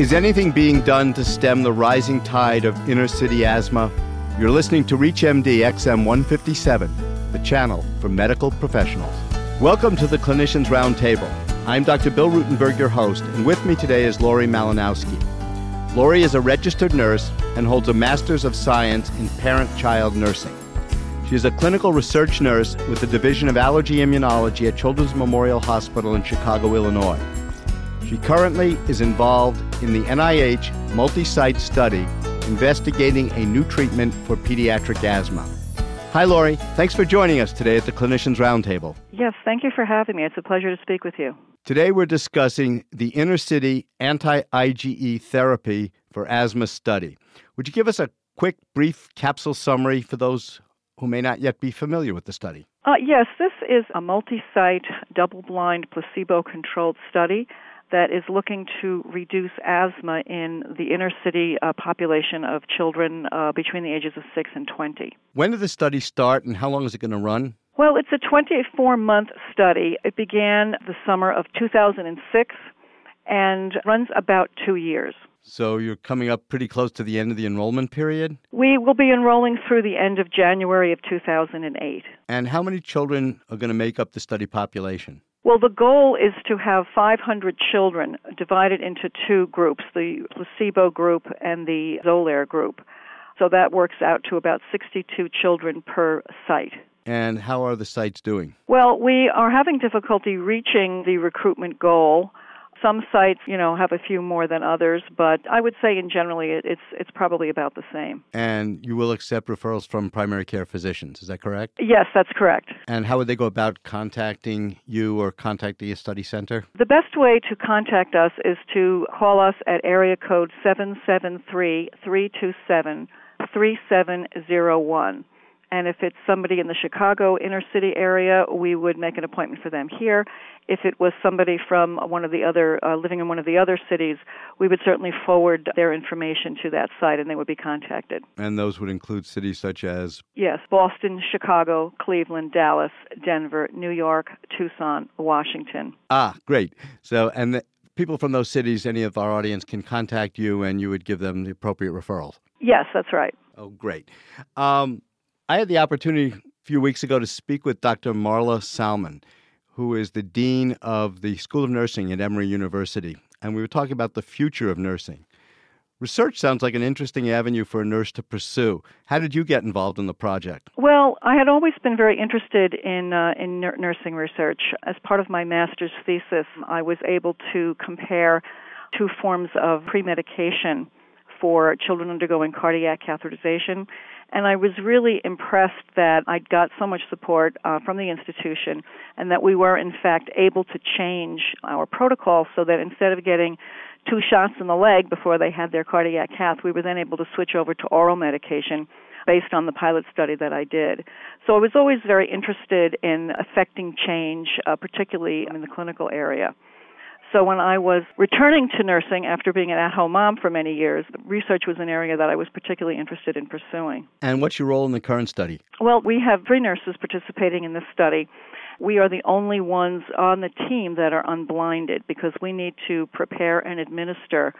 Is anything being done to stem the rising tide of inner city asthma? You're listening to ReachMD XM 157, the channel for medical professionals. Welcome to the Clinicians Roundtable. I'm Dr. Bill Rutenberg, your host, and with me today is Lori Malinowski. Lori is a registered nurse and holds a Master's of Science in Parent Child Nursing. She is a clinical research nurse with the Division of Allergy Immunology at Children's Memorial Hospital in Chicago, Illinois. She currently is involved in the NIH multi site study investigating a new treatment for pediatric asthma. Hi, Lori. Thanks for joining us today at the Clinicians Roundtable. Yes, thank you for having me. It's a pleasure to speak with you. Today, we're discussing the inner city anti IgE therapy for asthma study. Would you give us a quick, brief capsule summary for those who may not yet be familiar with the study? Uh, yes, this is a multi site, double blind, placebo controlled study that is looking to reduce asthma in the inner city uh, population of children uh, between the ages of 6 and 20. When did the study start and how long is it going to run? Well, it's a 24 month study. It began the summer of 2006 and runs about two years. So you're coming up pretty close to the end of the enrollment period? We will be enrolling through the end of January of 2008. And how many children are going to make up the study population? Well, the goal is to have 500 children divided into two groups the placebo group and the Xolair group. So that works out to about 62 children per site. And how are the sites doing? Well, we are having difficulty reaching the recruitment goal. Some sites, you know, have a few more than others, but I would say in generally it's it's probably about the same. And you will accept referrals from primary care physicians, is that correct? Yes, that's correct. And how would they go about contacting you or contacting a study center? The best way to contact us is to call us at area code 773 327 3701. And if it's somebody in the Chicago inner city area, we would make an appointment for them here. If it was somebody from one of the other, uh, living in one of the other cities, we would certainly forward their information to that site and they would be contacted. And those would include cities such as? Yes, Boston, Chicago, Cleveland, Dallas, Denver, New York, Tucson, Washington. Ah, great. So, and the, people from those cities, any of our audience can contact you and you would give them the appropriate referrals? Yes, that's right. Oh, great. Um, I had the opportunity a few weeks ago to speak with Dr. Marla Salmon, who is the Dean of the School of Nursing at Emory University, and we were talking about the future of nursing. Research sounds like an interesting avenue for a nurse to pursue. How did you get involved in the project? Well, I had always been very interested in uh, in nursing research. As part of my master's thesis, I was able to compare two forms of pre-medication for children undergoing cardiac catheterization and I was really impressed that I got so much support uh, from the institution and that we were, in fact, able to change our protocol so that instead of getting two shots in the leg before they had their cardiac cath, we were then able to switch over to oral medication based on the pilot study that I did. So I was always very interested in affecting change, uh, particularly in the clinical area. So when I was returning to nursing after being an at-home mom for many years, research was an area that I was particularly interested in pursuing. And what's your role in the current study? Well, we have three nurses participating in this study. We are the only ones on the team that are unblinded because we need to prepare and administer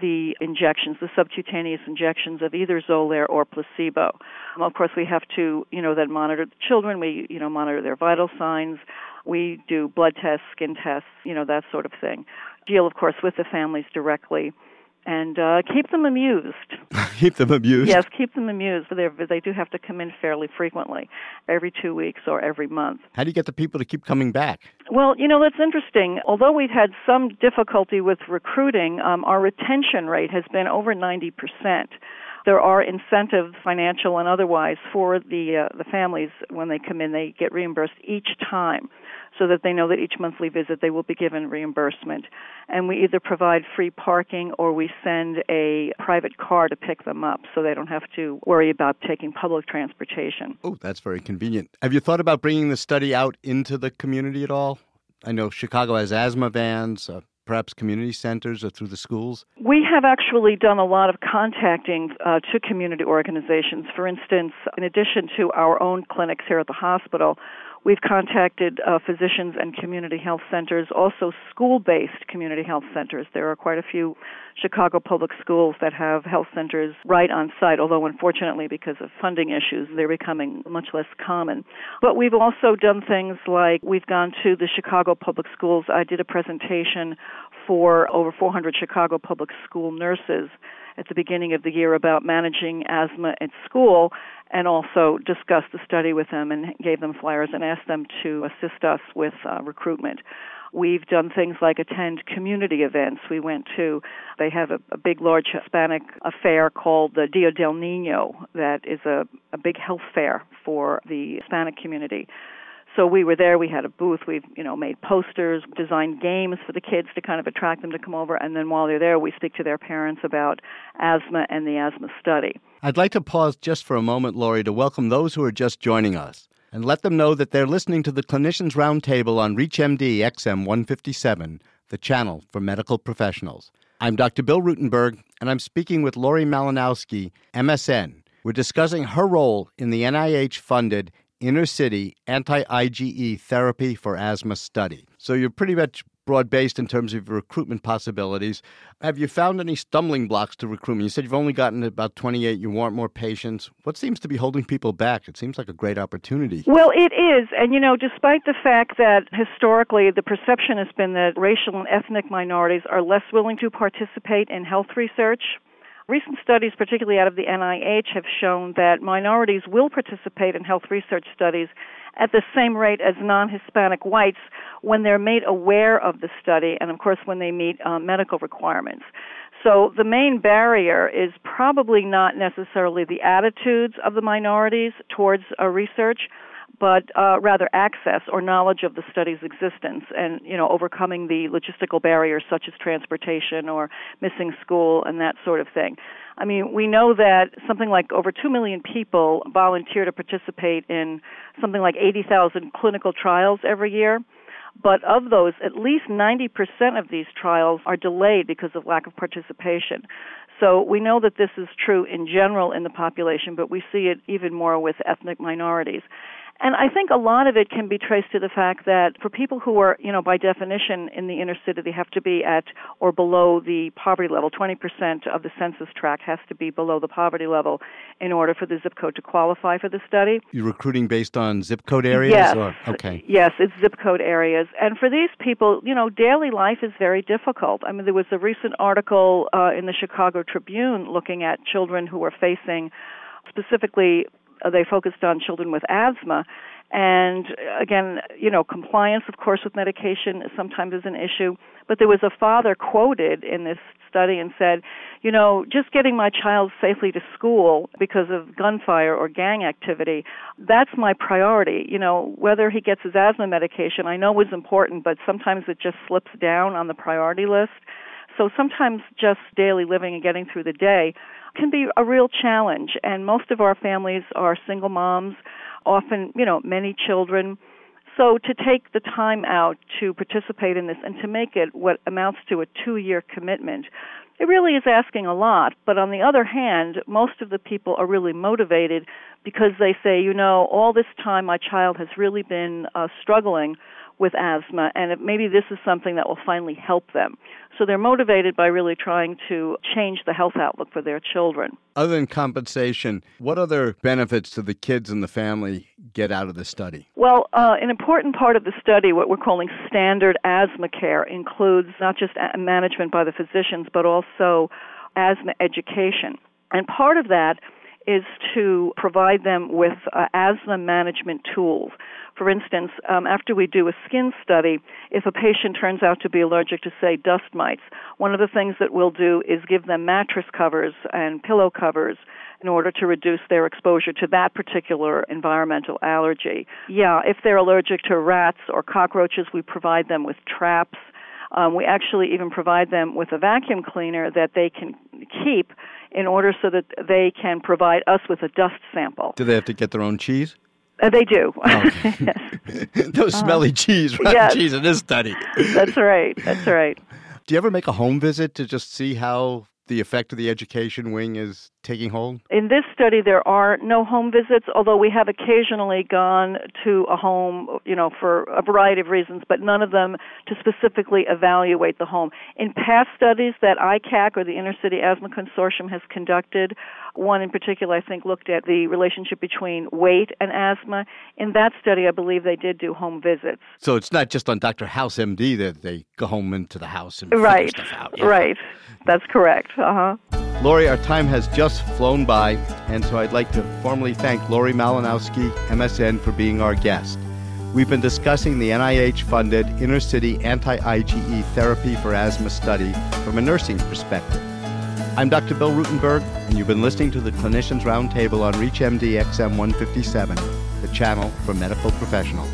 the injections, the subcutaneous injections of either Xolair or placebo. Of course, we have to, you know, then monitor the children. We, you know, monitor their vital signs. We do blood tests, skin tests, you know, that sort of thing. Deal, of course, with the families directly and uh, keep them amused. keep them amused. Yes, keep them amused. They're, they do have to come in fairly frequently, every two weeks or every month. How do you get the people to keep coming back? Well, you know that's interesting. Although we've had some difficulty with recruiting, um, our retention rate has been over ninety percent there are incentives, financial and otherwise, for the uh, the families when they come in. They get reimbursed each time, so that they know that each monthly visit they will be given reimbursement. And we either provide free parking or we send a private car to pick them up, so they don't have to worry about taking public transportation. Oh, that's very convenient. Have you thought about bringing the study out into the community at all? I know Chicago has asthma vans. Uh, perhaps community centers or through the schools? We have actually done a lot of contacting uh, to community organizations. For instance, in addition to our own clinics here at the hospital, We've contacted uh, physicians and community health centers, also school based community health centers. There are quite a few Chicago public schools that have health centers right on site, although unfortunately, because of funding issues, they're becoming much less common. But we've also done things like we've gone to the Chicago public schools. I did a presentation for over 400 Chicago public school nurses at the beginning of the year about managing asthma at school and also discussed the study with them and gave them flyers and asked them to assist us with uh, recruitment. We've done things like attend community events. We went to, they have a, a big, large Hispanic affair called the Dia del Nino that is a, a big health fair for the Hispanic community. So we were there. We had a booth. We've you know made posters, designed games for the kids to kind of attract them to come over, and then while they're there, we speak to their parents about asthma and the asthma study. I'd like to pause just for a moment, Lori, to welcome those who are just joining us and let them know that they're listening to the Clinicians Roundtable on ReachMD XM 157, the channel for medical professionals. I'm Dr. Bill Rutenberg, and I'm speaking with Lori Malinowski, MSN. We're discussing her role in the NIH funded inner city anti IgE therapy for asthma study. So you're pretty much broad based in terms of recruitment possibilities. Have you found any stumbling blocks to recruitment? You said you've only gotten about 28, you want more patients. What seems to be holding people back? It seems like a great opportunity. Well, it is. And, you know, despite the fact that historically the perception has been that racial and ethnic minorities are less willing to participate in health research, Recent studies, particularly out of the NIH, have shown that minorities will participate in health research studies at the same rate as non Hispanic whites when they're made aware of the study and, of course, when they meet uh, medical requirements. So the main barrier is probably not necessarily the attitudes of the minorities towards uh, research, but uh, rather access or knowledge of the study's existence and you know overcoming the logistical barriers such as transportation or missing school and that sort of thing. I mean, we know that something like over 2 million people volunteer to participate in something like 80,000 clinical trials every year. But of those, at least 90% of these trials are delayed because of lack of participation. So we know that this is true in general in the population, but we see it even more with ethnic minorities. And I think a lot of it can be traced to the fact that for people who are, you know, by definition in the inner city, they have to be at or below the poverty level. 20% of the census tract has to be below the poverty level in order for the zip code to qualify for the study. You're recruiting based on zip code areas? Yes. Or? Okay. Yes, it's zip code areas. And for these people, you know, daily life is very difficult. I mean, there was a recent article uh, in the Chicago Tribune looking at children who are facing specifically Uh, they focused on children with asthma. And again, you know, compliance, of course, with medication sometimes is an issue. But there was a father quoted in this study and said, you know, just getting my child safely to school because of gunfire or gang activity, that's my priority. You know, whether he gets his asthma medication, I know is important, but sometimes it just slips down on the priority list. So sometimes just daily living and getting through the day can be a real challenge. And most of our families are single moms, often, you know, many children. So to take the time out to participate in this and to make it what amounts to a two year commitment, it really is asking a lot. But on the other hand, most of the people are really motivated because they say, you know, all this time my child has really been uh, struggling with asthma, and it, maybe this is something that will finally help them. So they're motivated by really trying to change the health outlook for their children. Other than compensation, what other benefits do the kids and the family get out of the study? Well, uh, an important part of the study, what we're calling standard asthma care, includes not just management by the physicians, but also asthma education. And part of that is to provide them with uh, asthma management tools. For instance, um, after we do a skin study, if a patient turns out to be allergic to, say, dust mites, one of the things that we'll do is give them mattress covers and pillow covers in order to reduce their exposure to that particular environmental allergy. Yeah, if they're allergic to rats or cockroaches, we provide them with traps. Um, we actually even provide them with a vacuum cleaner that they can keep in order so that they can provide us with a dust sample. Do they have to get their own cheese? Uh, they do. Oh. Those uh, smelly cheese, rotten yes. cheese in this study. That's right. That's right. Do you ever make a home visit to just see how the effect of the education wing is taking hold? In this study, there are no home visits, although we have occasionally gone to a home, you know, for a variety of reasons, but none of them to specifically evaluate the home. In past studies that ICAC or the Inner City Asthma Consortium has conducted, one in particular, I think, looked at the relationship between weight and asthma. In that study, I believe they did do home visits. So it's not just on Dr. House MD that they go home into the house and right, figure stuff out. Yeah. Right, that's correct. Uh huh. Lori, our time has just flown by, and so I'd like to formally thank Lori Malinowski, MSN, for being our guest. We've been discussing the NIH funded inner city anti IgE therapy for asthma study from a nursing perspective. I'm Dr. Bill Rutenberg, and you've been listening to the Clinicians Roundtable on ReachMD XM 157, the channel for medical professionals.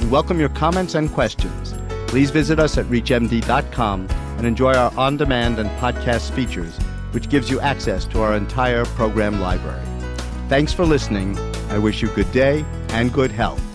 We welcome your comments and questions. Please visit us at reachmd.com and enjoy our on demand and podcast features, which gives you access to our entire program library. Thanks for listening. I wish you good day and good health.